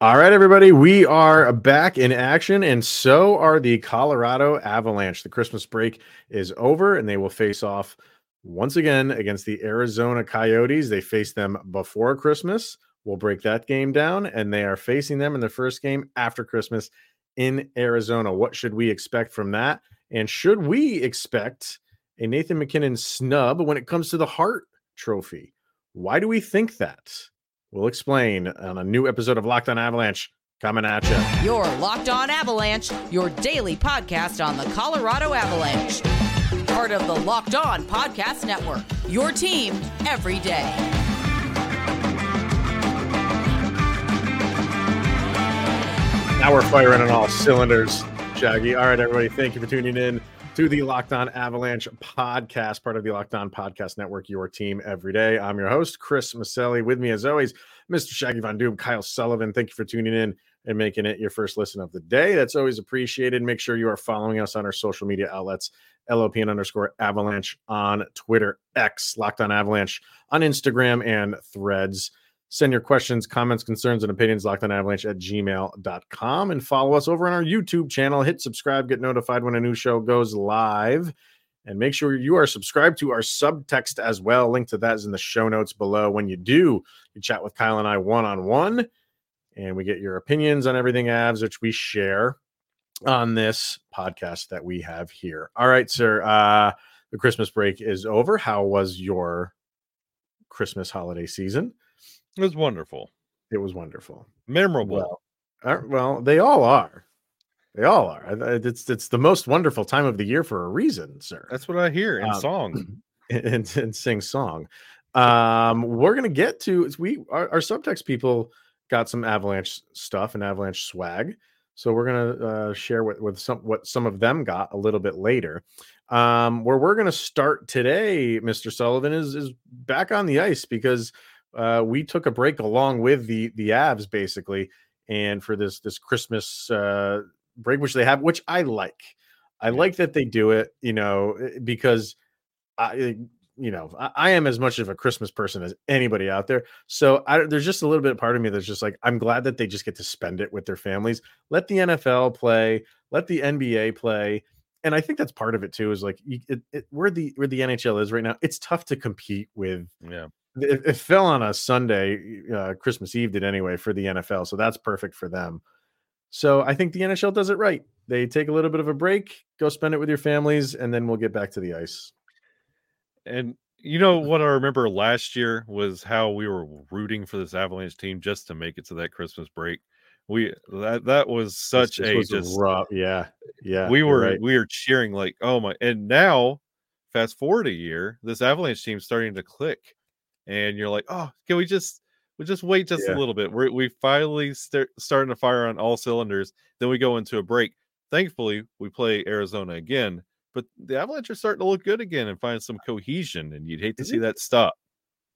All right, everybody, we are back in action, and so are the Colorado Avalanche. The Christmas break is over, and they will face off once again against the Arizona Coyotes. They face them before Christmas. We'll break that game down, and they are facing them in the first game after Christmas in Arizona. What should we expect from that? And should we expect a Nathan MacKinnon snub when it comes to the Hart Trophy? Why do we think that? We'll explain on a new episode of Locked On Avalanche coming at you. Your Locked On Avalanche, your daily podcast on the Colorado Avalanche. Part of the Locked On Podcast Network. Your team every day. Now we're firing on all cylinders, Shaggy. All right, everybody, thank you for tuning in to the Locked On Avalanche podcast, part of the Locked On Podcast Network, your team every day. I'm your host, Chris Maselli. With me, as always, Mr. Shaggy Von Doom, Kyle Sullivan. Thank you for tuning in and making it your first listen of the day. That's always appreciated. Make sure you are following us on our social media outlets, LOPN underscore avalanche on Twitter, X, Locked On Avalanche on Instagram and threads. Send your questions, comments, concerns, and opinions locked on avalanche at gmail.com and follow us over on our YouTube channel. Hit subscribe, get notified when a new show goes live. And make sure you are subscribed to our subtext as well. Link to that is in the show notes below. When you do, you chat with Kyle and I one on one, and we get your opinions on everything Avs, which we share on this podcast that we have here. All right, sir. Uh, the Christmas break is over. How was your Christmas holiday season? It was wonderful. It was wonderful. Memorable. Well, uh, well, they all are. They all are. It's it's the most wonderful time of the year for a reason, sir. That's what I hear in Um, song. and, and sing song. Um, we're gonna get to we our, our subtext people got some avalanche stuff and avalanche swag, so we're gonna uh, share with with some what some of them got a little bit later. Um, where we're gonna start today, Mister Sullivan is is back on the ice because uh, we took a break along with the the Avs basically, and for this this Christmas uh, break, which they have, which I like. I like that they do it, you know, because I, you know, I, I am as much of a Christmas person as anybody out there. So I, there's just a little bit of part of me that's just like, I'm glad that they just get to spend it with their families. Let the NFL play, let the NBA play. And I think that's part of it too. Is like you, it, it, where the where the NHL is right now. It's tough to compete with Yeah. It, it fell on a Sunday, uh, Christmas Eve did anyway for the NFL, so that's perfect for them. So I think the NHL does it right. They take a little bit of a break, go spend it with your families, and then we'll get back to the ice. And you know what I remember last year was how we were rooting for this Avalanche team just to make it to that Christmas break. We that that was such This a was just rough, yeah, yeah. we were right. we were cheering like oh my and now fast forward a year this Avalanche team's starting to click and you're like oh can we just we just wait just Yeah. a little bit we're we finally start starting to fire on all cylinders then we go into a break thankfully we play Arizona again but the Avalanche are starting to look good again and find some cohesion and you'd hate to Is see it? that stop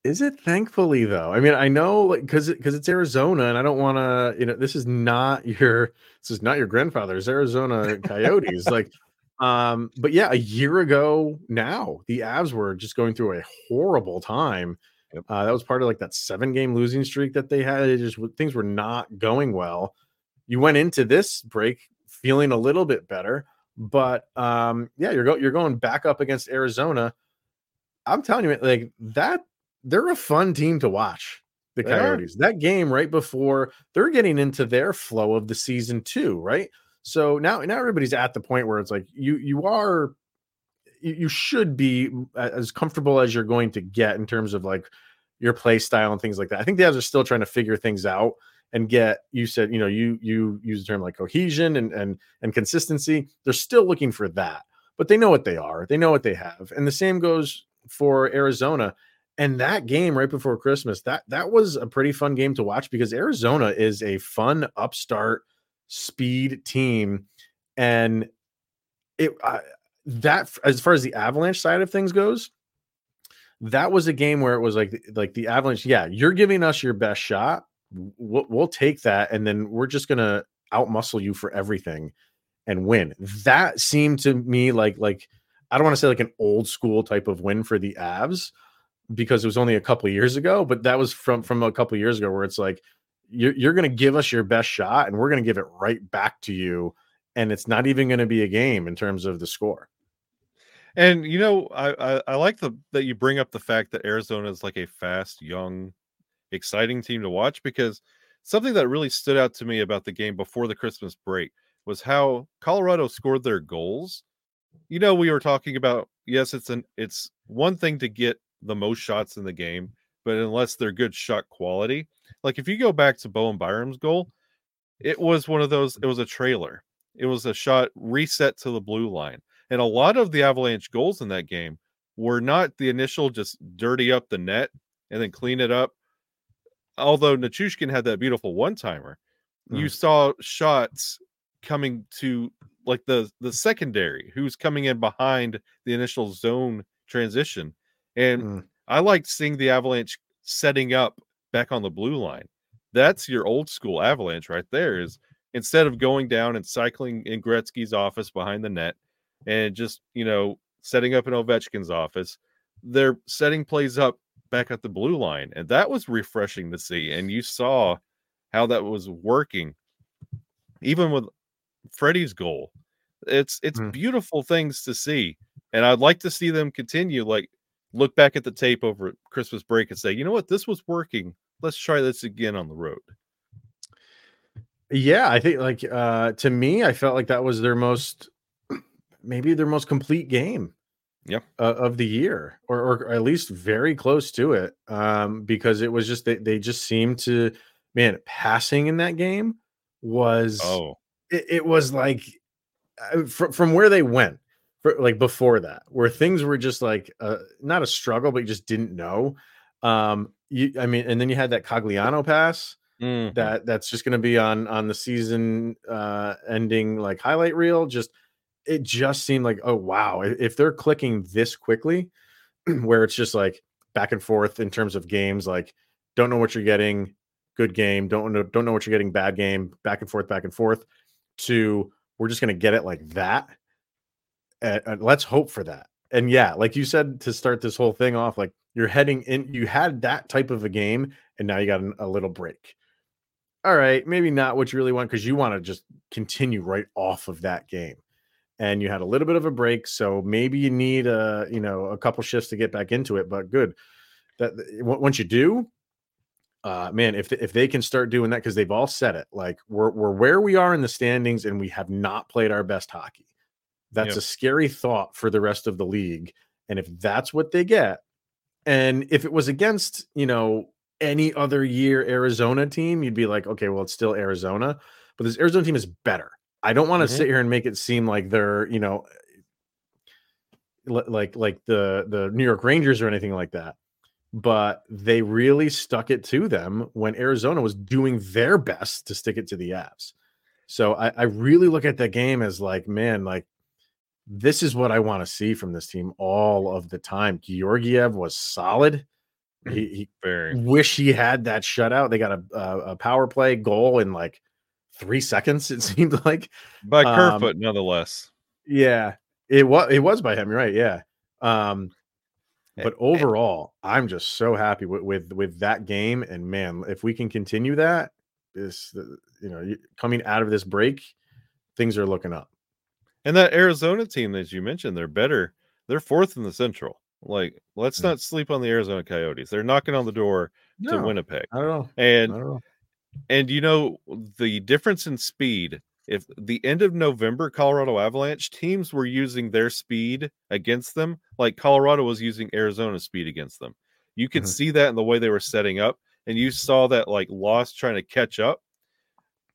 Is it thankfully though? I mean, I know like because because it's Arizona, and I don't want to. You know, this is not your this is not your grandfather's Arizona Coyotes. like, um, but yeah, a year ago now, the Avs were just going through a horrible time. Yep. Uh, that was part of like that seven game losing streak that they had. It just things were not going well. You went into this break feeling a little bit better, but um, yeah, you're go you're going back up against Arizona. I'm telling you, like that they're a fun team to watch. The. Coyotes. That game right before they're getting into their flow of the season too, right? So now now everybody's at the point where it's like you you are you, should be as comfortable as you're going to get in terms of like your play style and things like that. I think the Avs are still trying to figure things out and get you said, you know, you you use the term like cohesion and and and consistency. They're still looking for that, but they know what they are. They know what they have. And the same goes for Arizona. And that game right before Christmas, that that was a pretty fun game to watch because Arizona is a fun upstart speed team, and it that as far as the Avalanche side of things goes, that was a game where it was like like the Avalanche. Yeah, you're giving us your best shot. We'll, we'll take that, and then we're just gonna outmuscle you for everything and win. That seemed to me like like I don't want to say like an old school type of win for the Avs because it was only a couple years ago, but that was from from a couple years ago where it's like you're, you're going to give us your best shot and we're going to give it right back to you and it's not even going to be a game in terms of the score And you know, I, I I like the that you bring up the fact that Arizona is like a fast, young, exciting team to watch because something that really stood out to me about the game before the Christmas break was how Colorado scored their goals. You know, we were talking about yes, it's an it's one thing to get the most shots in the game, but unless they're good shot quality, like if you go back to Bowen Byram's goal, it was one of those. It was a trailer. It was a shot reset to the blue line and a lot of the Avalanche goals in that game were not the initial just dirty up the net and then clean it up. Although Nichushkin had that beautiful one timer, you Mm. saw shots coming to like the the secondary who's coming in behind the initial zone transition. And Mm. I liked seeing the Avalanche setting up back on the blue line. That's your old school Avalanche right there. Is instead of going down and cycling in Gretzky's office behind the net and just you know setting up in Ovechkin's office, they're setting plays up back at the blue line, and that was refreshing to see. And you saw how that was working, even with Freddie's goal. It's it's Mm. beautiful things to see, and I'd like to see them continue. Like look back at the tape over Christmas break and say, you know what, this was working. Let's try this again on the road. Yeah, I think like uh to me, I felt like that was their most maybe their most complete game. Yep. Uh, of the year, or or at least very close to it. Um, because it was just they, they just seemed to man, passing in that game was Oh, it, it was like uh, from from where they went for, like before that where things were just like uh, not a struggle but you just didn't know um you i mean and then you had that Cogliano pass mhm. that that's just going to be on on the season uh ending like highlight reel just it just seemed like oh wow if, they're clicking this quickly where it's just like back and forth in terms of games like don't know what you're getting good game don't know don't know what you're getting bad game back and forth back and forth to we're just going to get it like that and, and let's hope for that. And yeah like you said to start this whole thing off like you're heading in you had that type of a game and now you got an, a little break. All right maybe not what you really want because you want to just continue right off of that game and you had a little bit of a break so maybe you need a you know a couple shifts to get back into it but good. That once you do uh man if if they can start doing that because they've all said it like we're we're where we are in the standings and we have not played our best hockey. That's Yep. a scary thought for the rest of the league and if that's what they get and if it was against you know any other year arizona team you'd be like okay well it's still arizona but this arizona team is better i don't want to Mhm. sit here and make it seem like they're you know like like the the new york rangers or anything like that but they really stuck it to them when Arizona was doing their best to stick it to the Avs. So I, I really look at that game as like, man, like this is what I want to see from this team all of the time. Georgiev was solid. He, he very. wish he had that shutout. They got a, a a power play goal in like three seconds. It seemed like. By Um, Kerfoot, nonetheless. Yeah, it was it was by him. You're right. Yeah. Um, but overall, I'm just so happy with with with that game. And man, if we can continue that, this uh, you know coming out of this break, things are looking up. And that Arizona team that you mentioned, they're better. They're fourth in the Central. Like, let's Mm. not sleep on the Arizona Coyotes. They're knocking on the door to Winnipeg. I don't know. I And don't know. And you know the difference in speed. If the end of November, Colorado Avalanche teams were using their speed against them, like Colorado was using Arizona speed against them. You could Mhm. see that in the way they were setting up, and you saw that like loss trying to catch up.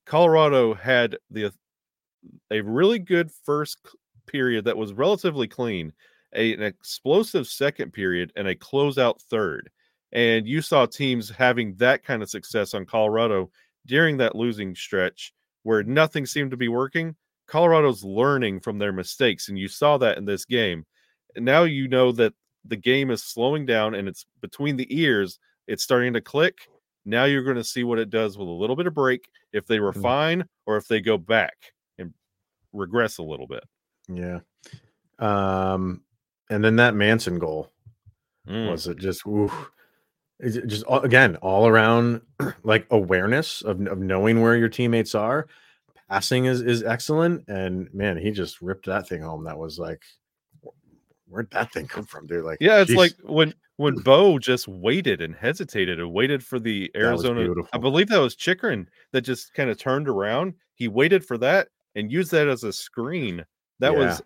Colorado had the a really good first period that was relatively clean, a, an explosive second period, and a closeout third. And you saw teams having that kind of success on Colorado during that losing stretch where nothing seemed to be working. Colorado's learning from their mistakes, and you saw that in this game. And now you know that the game is slowing down and it's between the ears, it's starting to click. Now you're going to see what it does with a little bit of break if they refine or if they go back and regress a little bit. Yeah. Um, and then that Manson goal Mm. was it just ooh, just again all around like awareness of, of knowing where your teammates are. Passing is is excellent, and man, he just ripped that thing home. That was like, where'd that thing come from, dude? Like, Yeah, it's geez, like when when Bo just waited and hesitated and waited for the Arizona. I believe that was Chikrin that just kind of turned around. He waited for that and used that as a screen. That was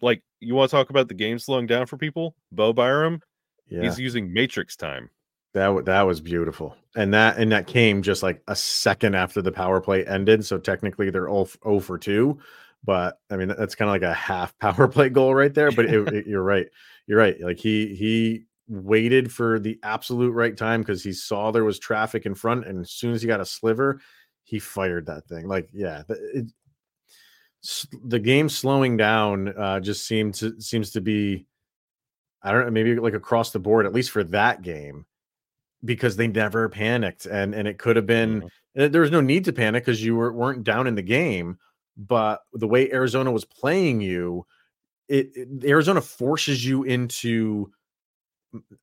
like you want to talk about the game slowing down for people. Bo Byram, yeah, he's using Matrix time. That wa- that was beautiful, and that and that came just like a second after the power play ended. So technically, they're 0, 0 for two, but I mean that's kind of like a half power play goal right there. But it, it- you're right, you're right. Like he he waited for the absolute right time because he saw there was traffic in front, and as soon as he got a sliver, he fired that thing. Like yeah, the, it, the game slowing down uh, just seemed to seems to be. I don't know, maybe like across the board, at least for that game, because they never panicked, and and it could have been Mhm. uh, there was no need to panic because you were, weren't down in the game, but the way Arizona was playing you, it, it- Arizona forces you into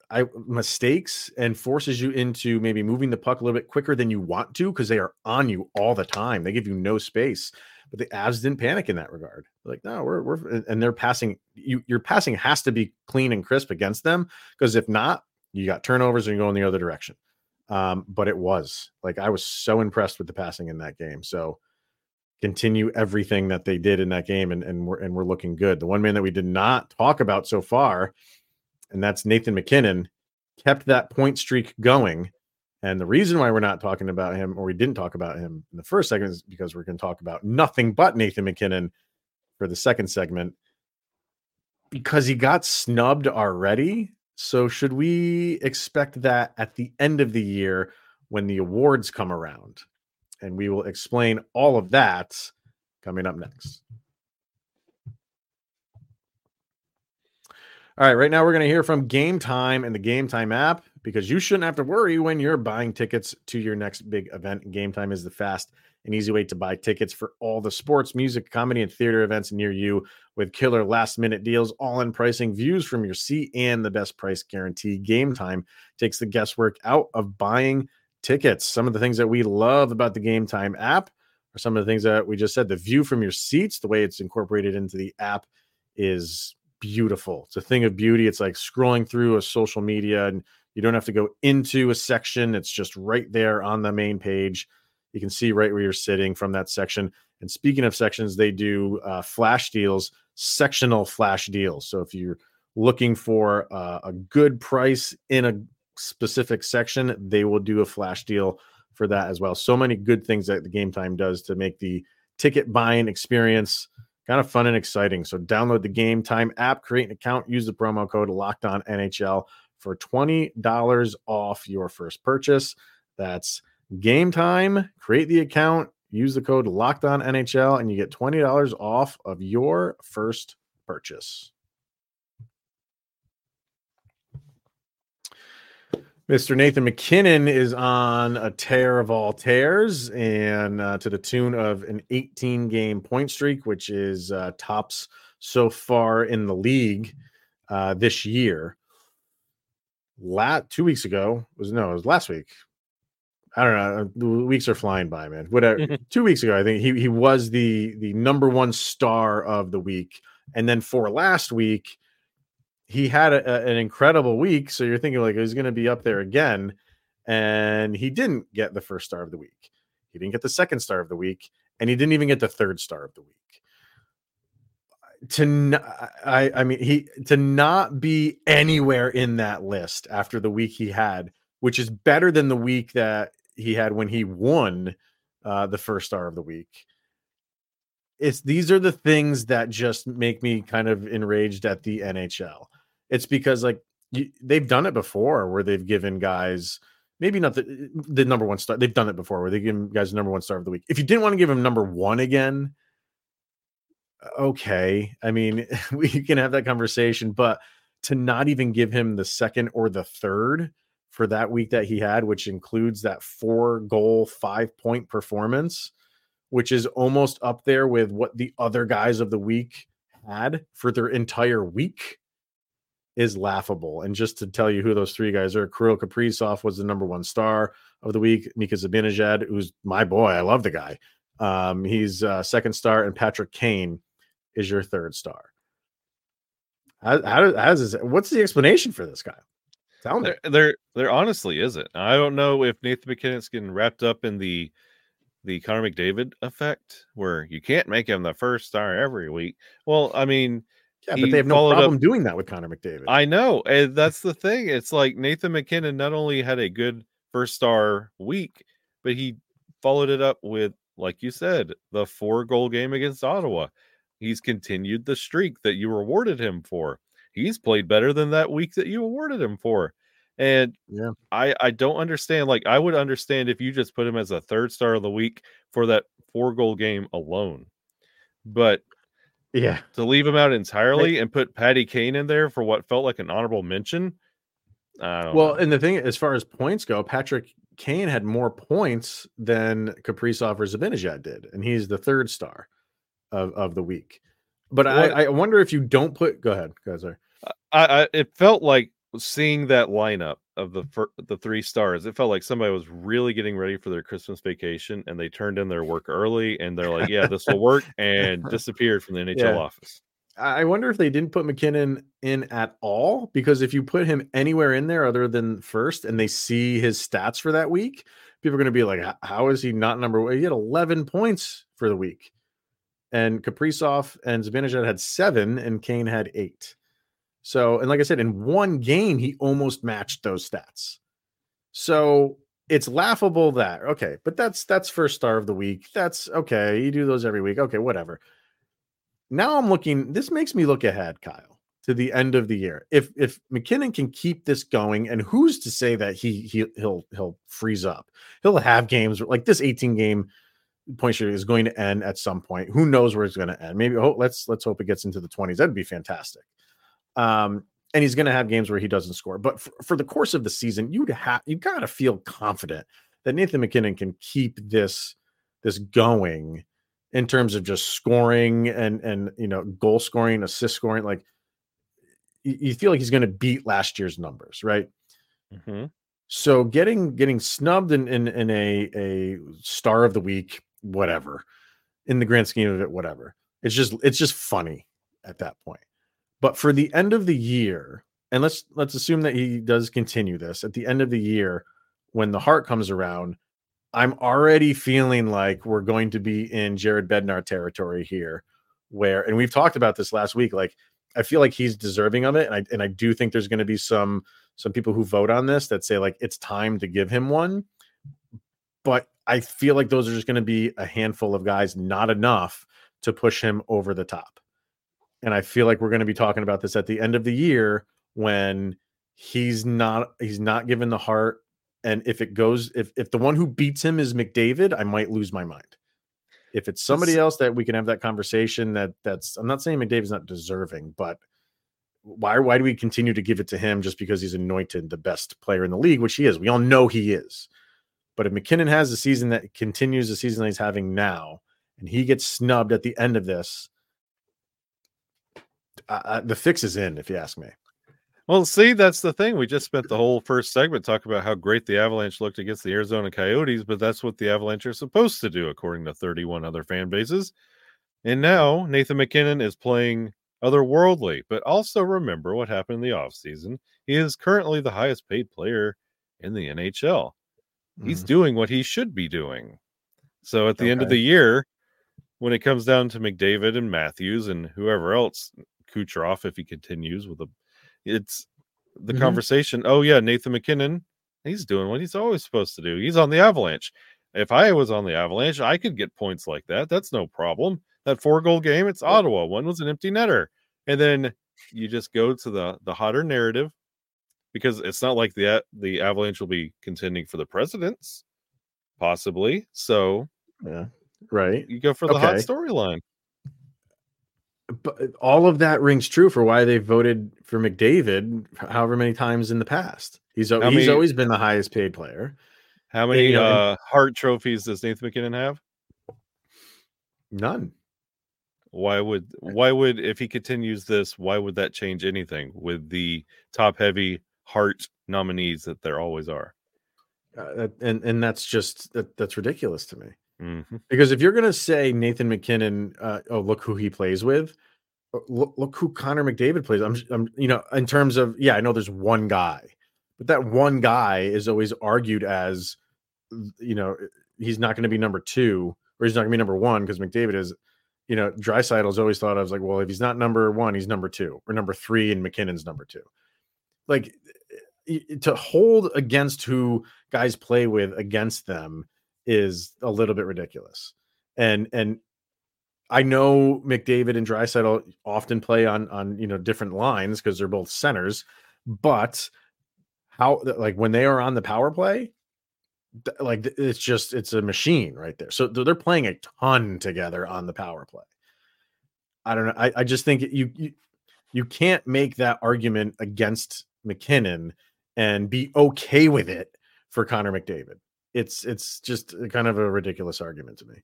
I mistakes and forces you into maybe moving the puck a little bit quicker than you want to because they are on you all the time. They give you no space. But the Avs didn't panic in that regard. They're like, no, we're we're and- and they're passing. You your passing has to be clean and crisp against them because if not, you got turnovers and you go in the other direction. Um, but it was like I was so impressed with the passing in that game. So continue everything that they did in that game, and and we're and we're looking good. The one man that we did not talk about so far, and that's Nathan MacKinnon, kept that point streak going. And the reason why we're not talking about him, or we didn't talk about him in the first segment, is because we're going to talk about nothing but Nathan MacKinnon for the second segment because he got snubbed already. So, should we expect that at the end of the year when the awards come around? And we will explain all of that coming up next. All right, right now we're going to hear from Game Time and the Game Time app because you shouldn't have to worry when you're buying tickets to your next big event. Game Time is the fast and easy way to buy tickets for all the sports, music, comedy, and theater events near you with killer last minute deals, all in pricing, views from your seat, and the best price guarantee. Game mm. Time takes the guesswork out of buying tickets. Some of the things that we love about the Game Time app are some of the things that we just said. The view from your seats, the way it's incorporated into the app is beautiful. It's a thing of beauty. It's like scrolling through a social media and you don't have to go into a section. It's just right there on the main page. You can see right where you're sitting from that section. And speaking of sections, they do uh, flash deals, sectional flash deals. So if you're looking for uh, a good price in a specific section, they will do a flash deal for that as well. So many good things that the game time does to make the ticket buying experience kind of fun and exciting. So download the Game Time app, create an account, use the promo code Locked On NHL for twenty dollars off your first purchase. That's Game Time. Create the account, use the code Locked On NHL, and you get twenty dollars off of your first purchase. Mr. Nathan MacKinnon is on a tear of all tears and uh, to the tune of an 18 game point streak, which is uh, tops so far in the league uh, this year. La- two weeks ago was no, it was last week. I don't know. Uh, the weeks are flying by, man. Whatever. Uh, two weeks ago, I think he he was the the number one star of the week, and then for last week, he had a, a- an incredible week. So you're thinking like he's going to be up there again, and he didn't get the first star of the week. He didn't get the second star of the week, and he didn't even get the third star of the week. To n- I I mean he to not be anywhere in that list after the week he had, which is better than the week that he had when he won uh, the first star of the week. It's these are the things that just make me kind of enraged at the NHL. It's because like you, they've done it before where they've given guys maybe not the the number one star. They've done it before where they give guys the number one star of the week. If you didn't want to give him number one again, okay. I mean, we can have that conversation, but to not even give him the second or the third for that week that he had, which includes that four goal, five point performance, which is almost up there with what the other guys of the week had for their entire week. is laughable. And just to tell you who those three guys are, Kirill Kaprizov was the number one star of the week. Mika Zibanejad, who's my boy, I love the guy. Um, he's uh, second star, and Patrick Kane is your third star. How, how, how does this, what's the explanation for this guy? Tell me. There, there, there honestly isn't. I don't know if Nathan MacKinnon's getting wrapped up in the the Connor McDavid effect, where you can't make him the first star every week. Well, I mean, yeah, but they have no problem up, doing that with Connor McDavid. I know, and that's the thing. It's like Nathan MacKinnon not only had a good first star week, but he followed it up with, like you said, the four goal game against Ottawa. He's continued the streak that you rewarded him for. He's played better than that week that you awarded him for. And yeah, I I don't understand. Like I would understand if you just put him as a third star of the week for that four goal game alone. But yeah, to leave him out entirely and put Patty Kane in there for what felt like an honorable mention. well, know. and the thing as far as points go, Patrick Kane had more points than Kaprizov or Zibanejad did, and he's the third star of, of the week. But I, I wonder if you don't put. Go ahead, guys. Sorry. I, I it felt like seeing that lineup of the fir- the three stars, it felt like somebody was really getting ready for their Christmas vacation, and they turned in their work early, and they're like, "Yeah, this will work," and disappeared from the NHL yeah. office. I wonder if they didn't put MacKinnon in at all because if you put him anywhere in there other than first, and they see his stats for that week, people are going to be like, "How is he not number one?" He had eleven points for the week, and Kaprizov and Zibanejad had seven, and Kane had eight. So, and like I said, in one game, he almost matched those stats. So it's laughable that okay, but that's that's first star of the week. That's okay. You do those every week. Okay, whatever. Now I'm looking. This makes me look ahead, Kyle, to the end of the year. If if MacKinnon can keep this going, and who's to say that he he he'll he'll freeze up? He'll have games like this 18 game point streak is going to end at some point. Who knows where it's going to end? Maybe oh, let's let's hope it gets into the 20s. That'd be fantastic. Um, and he's going to have games where he doesn't score. But for, for the course of the season, you'd have you got to feel confident that Nathan MacKinnon can keep this this going in terms of just scoring and and you know goal scoring, assist scoring. Like you, you feel like he's going to beat last year's numbers, right? Mm-hmm. So getting getting snubbed in, in in a a star of the week, whatever, in the grand scheme of it, whatever. It's just it's just funny at that point. But for the end of the year, and let's let's assume that he does continue this at the end of the year when the Hart comes around, I'm already feeling like we're going to be in Jared Bednar territory here, where and we've talked about this last week. Like I feel like he's deserving of it, and I and I do think there's going to be some some people who vote on this that say like it's time to give him one. But I feel like those are just going to be a handful of guys, not enough to push him over the top and I feel like we're going to be talking about this at the end of the year when he's not he's not given the Hart. and if it goes if if the one who beats him is McDavid, I might lose my mind. If it's somebody else that we can have that conversation that that's I'm not saying McDavid's not deserving, but why why do we continue to give it to him just because he's anointed the best player in the league, which he is. We all know he is. But if MacKinnon has a season that continues the season that he's having now, and he gets snubbed at the end of this, the fix is in, if you ask me. Well, see, that's the thing. We just spent the whole first segment talking about how great the Avalanche looked against the Arizona Coyotes, but that's what the Avalanche are supposed to do, according to 31 other fan bases. And now Nathan MacKinnon is playing otherworldly, but also remember what happened in the offseason. He is currently the highest paid player in the NHL. He's mm. doing what he should be doing. So at the okay. end of the year, when it comes down to McDavid and Matthews and whoever else, Kucherov if he continues with a. It's the mm-hmm. conversation. Oh yeah, Nathan MacKinnon, he's doing what he's always supposed to do. He's on the Avalanche. If I was on the Avalanche, I could get points like that. That's no problem. That four goal game, it's Ottawa. One was an empty netter, and then you just go to the the hotter narrative because it's not like the the Avalanche will be contending for the presidents, possibly. So yeah, right. You go for the okay. hot storyline but all of that rings true for why they voted for McDavid however many times in the past. He's he's many, always been the highest paid player. How many and, you know, uh, Hart trophies does Nathan MacKinnon have? None. Why would why would if he continues this, why would that change anything with the top heavy Hart nominees that there always are? Uh, and and that's just that, that's ridiculous to me. Mm-hmm. Because if you're going to say Nathan MacKinnon, uh, oh look who he plays with, uh, look, look who Connor McDavid plays. I'm, I'm, you know, in terms of yeah, I know there's one guy, but that one guy is always argued as, you know, he's not going to be number two or he's not going to be number one because McDavid is, you know, Draisaitl's always thought I was like, well, if he's not number one, he's number two or number three, and MacKinnon's number two. Like to hold against who guys play with against them is a little bit ridiculous. And and I know McDavid and Draisaitl often play on on you know different lines because they're both centers, but how like when they are on the power play, like it's just it's a machine right there. So they're playing a ton together on the power play. I don't know. I, I just think you, you you can't make that argument against MacKinnon and be okay with it for Connor McDavid. It's it's just uh, kind of a ridiculous argument to me.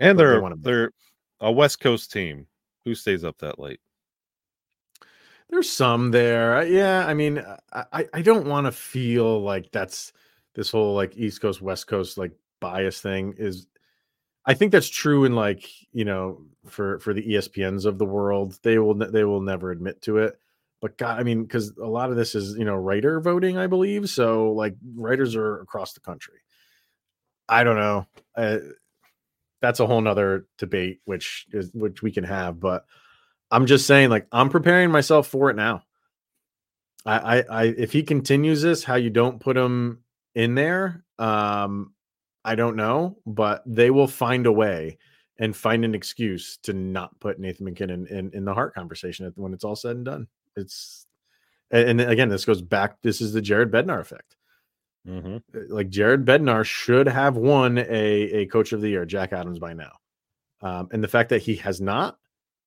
And they're they they're a West Coast team. Who stays up that late? There's some there. Yeah, I mean, uh, I I don't want to feel like that's this whole like East Coast West Coast like bias thing is I think that's true in like, you know, for for the ESPNs of the world. They will they will never admit to it but God, I mean, because a lot of this is you know writer voting, I believe. So like writers are across the country. I don't know. Uh, that's a whole nother debate, which is which we can have. But I'm just saying, like, I'm preparing myself for it now. I, I, I if he continues this, how you don't put him in there, um, I don't know, but they will find a way and find an excuse to not put Nathan MacKinnon in in the Hart conversation when it's all said and done. It's and again, this goes back. This is the Jared Bednar effect. Mm-hmm. Uh, like Jared Bednar should have won a a Coach of the Year, Jack Adams, by now. Um, and the fact that he has not,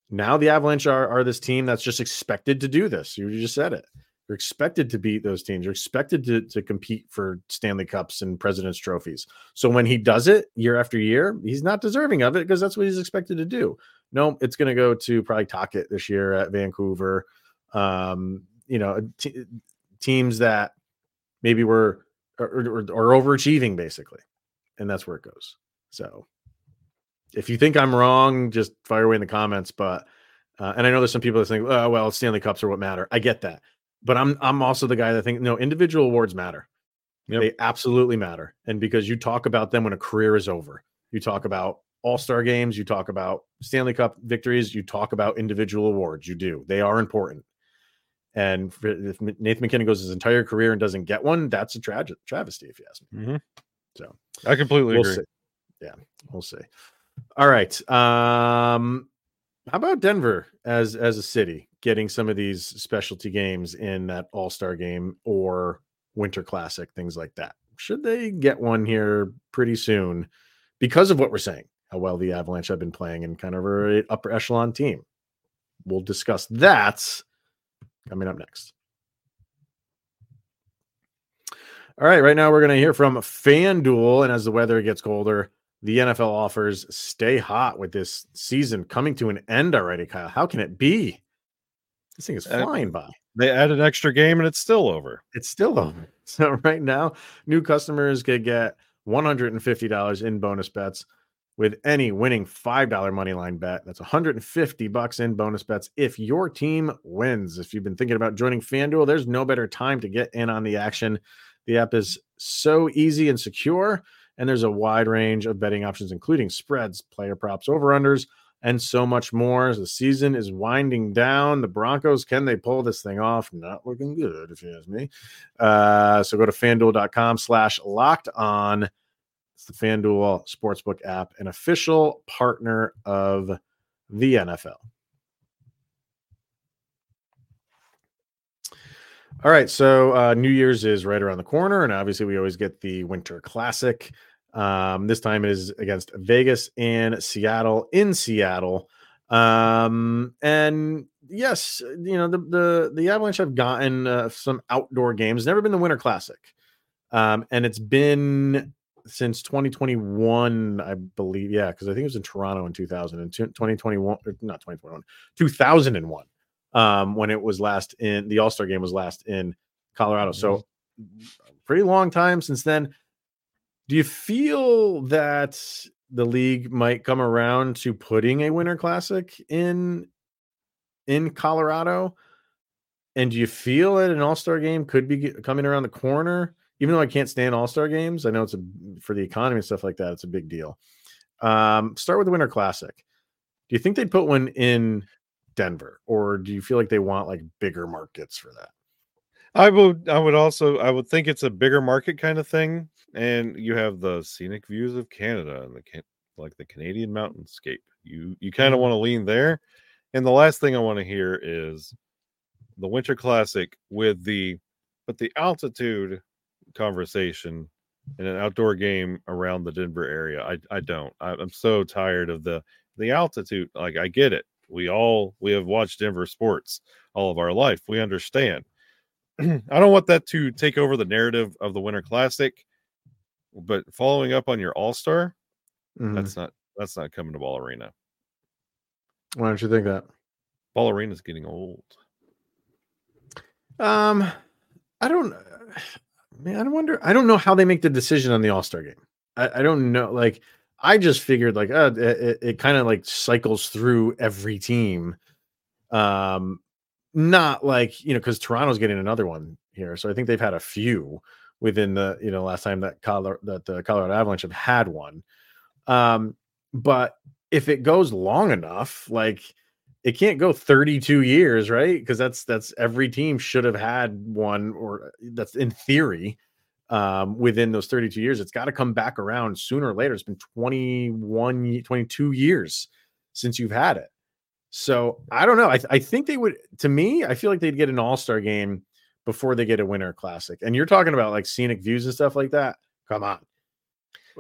now the Avalanche are, are this team that's just expected to do this. You just said it. You're expected to beat those teams. You're expected to, to compete for Stanley Cups and President's trophies. So when he does it year after year, he's not deserving of it because that's what he's expected to do. No, it's going to go to probably Tocchet this year at Vancouver um, you know, t- teams that maybe were or, overachieving basically, and that's where it goes. So, if you think I'm wrong, just fire away in the comments. But uh, and I know there's some people that think, oh, well, Stanley Cups are what matter. I get that, but I'm I'm also the guy that think no individual awards matter. Yep. They absolutely matter, and because you talk about them when a career is over, you talk about all star games, you talk about Stanley Cup victories, you talk about individual awards. You do. They are important. And if Nathan MacKinnon goes his entire career and doesn't get one, that's a tragic travesty, if you ask me. Mm-hmm. So I completely we'll agree. See. Yeah, we'll see. All right. Um, how about Denver as as a city getting some of these specialty games in that All Star game or Winter Classic, things like that? Should they get one here pretty soon because of what we're saying? How well the Avalanche have been playing and kind of a upper echelon team. We'll discuss that coming up next. All right, right now we're going to hear from FanDuel. And as the weather gets colder, the NFL offers stay hot with this season coming to an end already, Kyle. How can it be? This thing is uh, flying by. They add an extra game and it's still over. It's still over. So, right now, new customers could get $150 in bonus bets with any winning $5 money line bet. That's 150 bucks in bonus bets if your team wins. If you've been thinking about joining FanDuel, there's no better time to get in on the action. The app is so easy and secure, and there's a wide range of betting options, including spreads, player props, over-unders, and so much more. As the season is winding down. The Broncos, can they pull this thing off? Not looking good, if you ask me. Uh, so go to fanduel.com slash locked on it's the FanDuel Sportsbook app, an official partner of the NFL. All right, so uh, New Year's is right around the corner, and obviously we always get the Winter Classic. Um, this time is against Vegas and Seattle in Seattle. Um, and yes, you know the the the Avalanche have gotten uh, some outdoor games. Never been the Winter Classic, um, and it's been since 2021, I believe. Yeah, because I think it was in Toronto in 2000 and 2021, not 2021, 2001, um, when it was last in the All Star game was last in Colorado. So, pretty long time since then. Do you feel that the league might come around to putting a Winter Classic in in Colorado? And do you feel that an All Star game could be coming around the corner? Even though I can't stand All Star games, I know it's a for the economy and stuff like that. It's a big deal. Um, start with the Winter Classic. Do you think they'd put one in Denver, or do you feel like they want like bigger markets for that? I would. I would also. I would think it's a bigger market kind of thing, and you have the scenic views of Canada and the like the Canadian mountainscape. You you kind of Mm-hmm. want to lean there. And the last thing I want to hear is the Winter Classic with the but the altitude conversation in an outdoor game around the Denver area. I I don't. I, I'm so tired of the the altitude. Like I get it. We all we have watched Denver sports all of our life. We understand. I don't want that to take over the narrative of the Winter Classic. But following up on your All Star, Mhm. that's not that's not coming to Ball Arena. Why don't you think that? Ball Arena is getting old. Um, I don't. Man, I wonder. I don't know how they make the decision on the All Star game. I, I don't know. Like, I just figured like, uh, it, it, it kind of like cycles through every team. Um, not like you know because Toronto's getting another one here, so I think they've had a few within the you know last time that Color that the Colorado Avalanche have had one. Um, but if it goes long enough, like it can't go 32 years, right? Because that's that's every team should have had one, or that's in theory um, within those 32 years. It's got to come back around sooner or later. It's been 21, 22 years since you've had it. So I don't know. I, I think they would, to me, I feel like they'd get an all star game before they get a winter classic. And you're talking about like scenic views and stuff like that. Come on.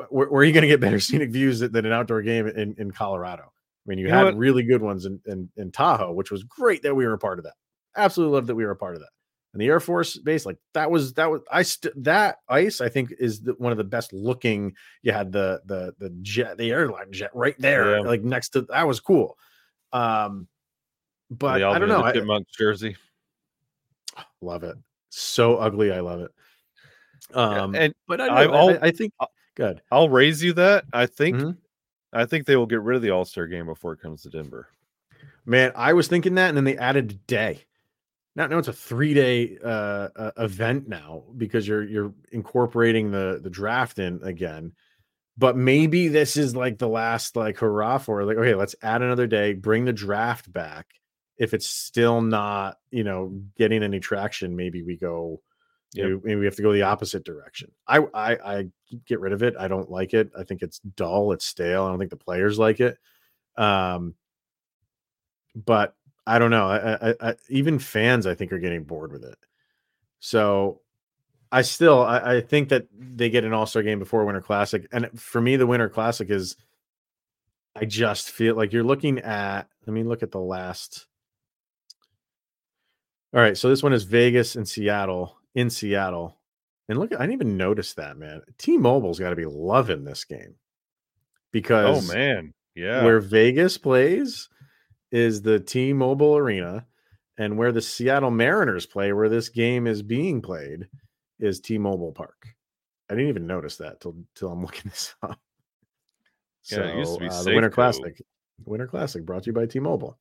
Where, where are you going to get better scenic views than than an outdoor game in, in Colorado? I mean, you, You had really good ones in, in, in Tahoe, which was great that we were a part of that. Absolutely loved that we were a part of that. And the Air Force base, like that was that was I st- that ice I think is the, one of the best looking. You had the the the jet the airline jet right there, Yeah. like next to that was cool. Um, but I don't know. I Chipmunks jersey. love it. So ugly, I love it. Um, and but I, know, I, al- I think good. I'll raise you that. I think Mhm. I think they will get rid of the All Star game before it comes to Denver. Man, I was thinking that, and then they added a day. Now, now it's a three day uh, uh, event now because you're you're incorporating the the draft in again. But maybe this is like the last like hurrah for like okay, let's add another day, bring the draft back. If it's still not you know getting any traction, maybe we go. Yep. We have to go the opposite direction. I, I I get rid of it. I don't like it. I think it's dull. It's stale. I don't think the players like it. Um, but I don't know. I, I, I even fans I think are getting bored with it. So I still I, I think that they get an All Star game before Winter Classic, and for me the Winter Classic is. I just feel like you're looking at. Let me look at the last. All right, so this one is Vegas and Seattle in Seattle, and look, I didn't even notice that man. T-Mobile's got to be loving this game because, Oh man, yeah. where Vegas plays is the T-Mobile Arena, and where the Seattle Mariners play, where this game is being played, is T-Mobile Park. I didn't even notice that till till I'm looking this up. Yeah, it used to be uh, the Winter Classic, Winter Classic, brought to you by T-Mobile.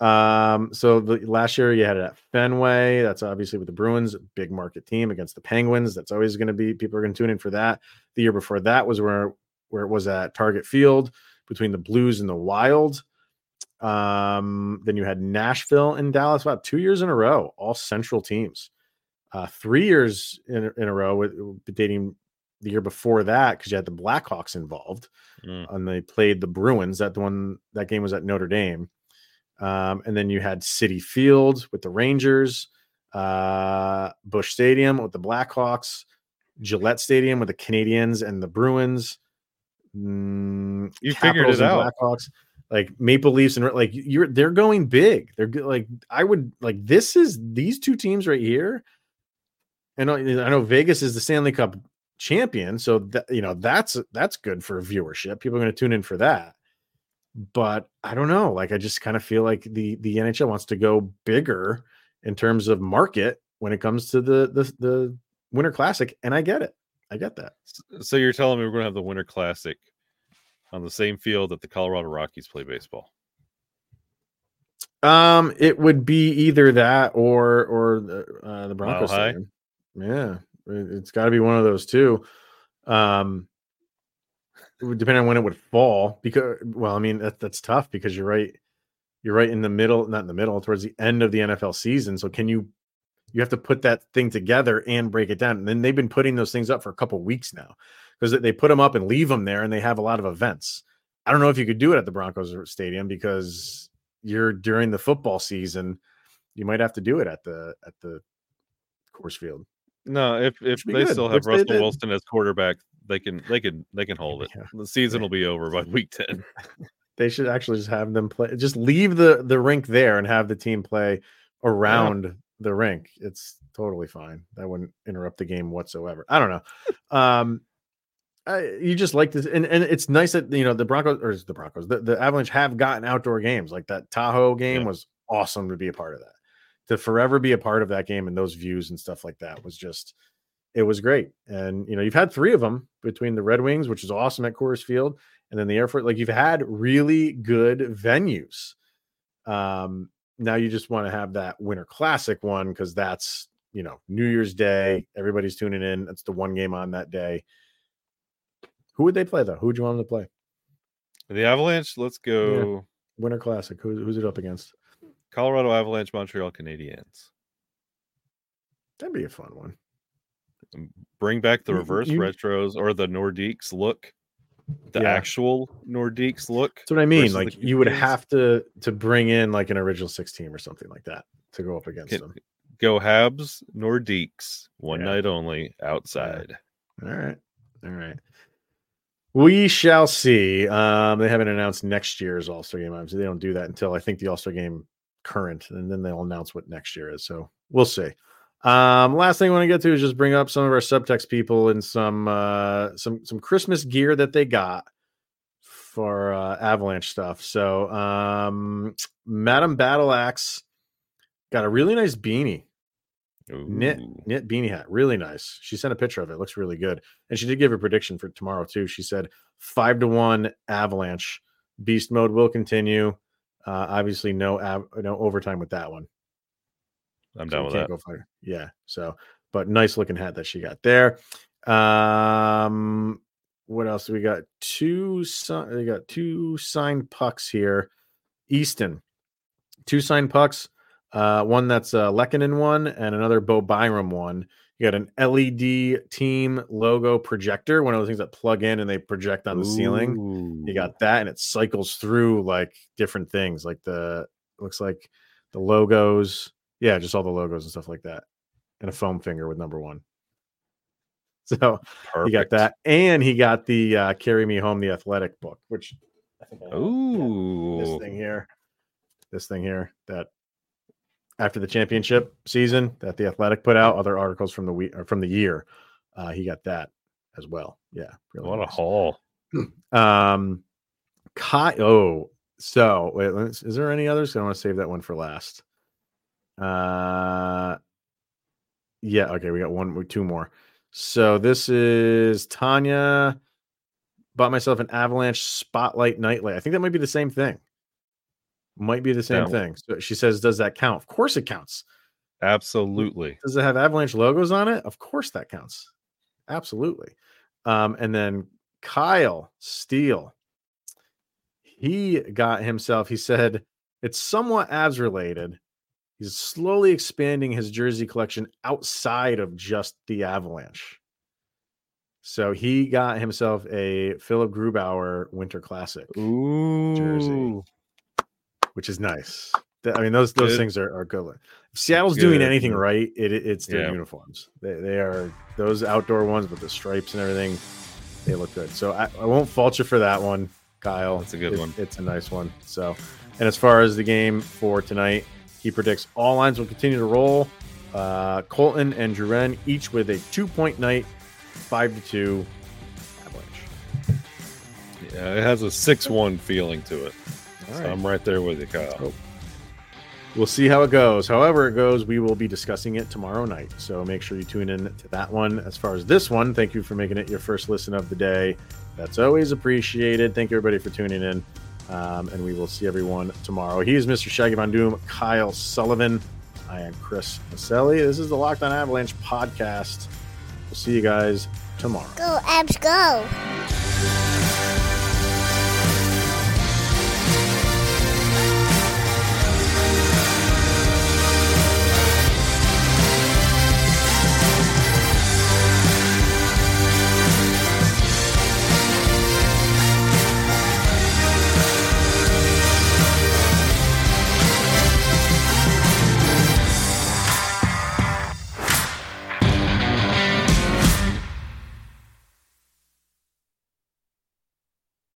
Um, so the last year you had it at Fenway. That's obviously with the Bruins, big market team against the Penguins. That's always going to be people are going to tune in for that. The year before that was where where it was at Target Field between the Blues and the Wild. Um, then you had Nashville and Dallas about two years in a row, all Central teams. Uh, three years in, in a row, with dating the year before that, because you had the Blackhawks involved, Mm. and they played the Bruins. That the one that game was at Notre Dame, um, and then you had Citi Field with the Rangers, uh, Busch Stadium with the Blackhawks, Gillette Stadium with the Canadiens and the Bruins. Mm, You figured Capitals it out. Blackhawks, like Maple Leafs and like you're they're going big. They're like I would like this is these two teams right here. And I know Vegas is the Stanley Cup champion. So that you know that's that's good for viewership. People are going to tune in for that. But I don't know. Like I just kind of feel like the the NHL wants to go bigger in terms of market when it comes to the the the Winter Classic, and I get it. I get that. So you're telling me we're going to have the Winter Classic on the same field that the Colorado Rockies play baseball? Um, it would be either that or or the, uh, the Broncos. Mile High? stadium. Yeah, it's got to be one of those two. Um, depending on when it would fall. Because, well, I mean that that's tough because you're right. You're right in the middle, not in the middle, towards the end of the NFL season. So can you? You have to put that thing together and break it down. And then they've been putting those things up for a couple weeks now because they put them up and leave them there, and they have a lot of events. I don't know if you could do it at the Broncos stadium because you're during the football season. You might have to do it at the at the Coors Field. No, if if they good, still have Russell did. Wilson as quarterback, they can they can they can hold it. Yeah. The season will be over by week ten. They should actually just have them play. Just leave the the rink there and have the team play around the rink. It's totally fine. That wouldn't interrupt the game whatsoever. I don't know. Um, I, you just like this, and, and it's nice that you know the Broncos or the Broncos, the, the Avalanche have gotten outdoor games. Like that Tahoe game Yeah. was awesome to be a part of that. To forever be a part of that game and those views and stuff like that was just it was great. And you know, you've had three of them between the Red Wings, which is awesome at Coors Field, and then the Air Force. Like you've had really good venues. Um, now you just want to have that Winter Classic one because that's you know New Year's Day. Everybody's tuning in. That's the one game on that day. Who would they play though? Who would you want them to play? The Avalanche, let's go Winter Classic. Who, who's it up against? Colorado Avalanche, Montreal Canadiens. That'd be a fun one. Bring back the reverse you- retros or the Nordiques look. The Yeah. actual Nordiques look. That's what I mean. Like you would have to to bring in like an original six team or something like that to go up against Can- them. Go Habs, Nordiques, one Yeah. night only outside. All right. All right. We shall see. Um, they haven't announced next year's All Star game. Obviously, they don't do that until I think the All Star game current, and then they'll announce what next year is. So we'll see. Um, last thing I want to get to is just bring up some of our subtext people and some uh, some some Christmas gear that they got for uh, Avalanche stuff. So, um, Madam Battle Axe got a really nice beanie knit Ooh. knit beanie hat really nice she sent a picture of it looks really good and she did give a prediction for tomorrow too she said five to one avalanche beast mode will continue uh obviously no av- no overtime with that one I'm so down with that. go fire yeah so but nice looking hat that she got there um what else we got two si- we got two signed pucks here easton two signed pucks uh, one that's a Lehkonen one and another Bo Byram one. You got an LED team logo projector, one of those things that plug in and they project on the ceiling. You got that, and it cycles through like different things, like the looks like the logos, yeah, just all the logos and stuff like that, and a foam finger with number one. So Perfect. he got that, and he got the uh, "Carry Me Home" the athletic book, which I think I have. Ooh. this thing here, this thing here that after the championship season that the Athletic put out, other articles from the week or from the year, uh, he got that as well. Yeah, really What a haul. Um, Kai. Oh, so wait, let's, is there any others? I want to save that one for last. Uh, yeah. Okay, we got one, two more. So this is Tanya. Bought myself an Avalanche Spotlight Nightlight. I think that might be the same thing. Might be the same No. thing. So she says, "Does that count?" Of course, it counts. Absolutely. Does it have Avalanche logos on it? Of course, that counts. Absolutely. Um, and then Kyle Steele, he got himself. He said it's somewhat Avs related. He's slowly expanding his jersey collection outside of just the Avalanche. So he got himself a Philipp Grubauer Winter Classic, Ooh. Which is nice. I mean, those those Good. things are, are good. If Seattle's doing anything right, it, it- it's their Yeah. uniforms. They, they are those outdoor ones with the stripes and everything. They look good. So I, I won't fault you for that one, Kyle. It's a good It- one. It's a nice one. So, and as far as the game for tonight, he predicts all lines will continue to roll. Uh, Colton and Drouin each with a two point night five to two. Avalanche. Yeah, it has a six-one feeling to it. All So right. I'm right there with you, Kyle. Oh. We'll see how it goes. However, it goes, we will be discussing it tomorrow night. So make sure you tune in to that one. As far as this one, thank you for making it your first listen of the day. That's always appreciated. Thank you, everybody, for tuning in. Um, and we will see everyone tomorrow. He is Mr. Shaggy Von Doom, Kyle Sullivan. I am Chris Maselli. This is the Locked on Avalanche podcast. We'll see you guys tomorrow. Go, Avs, go.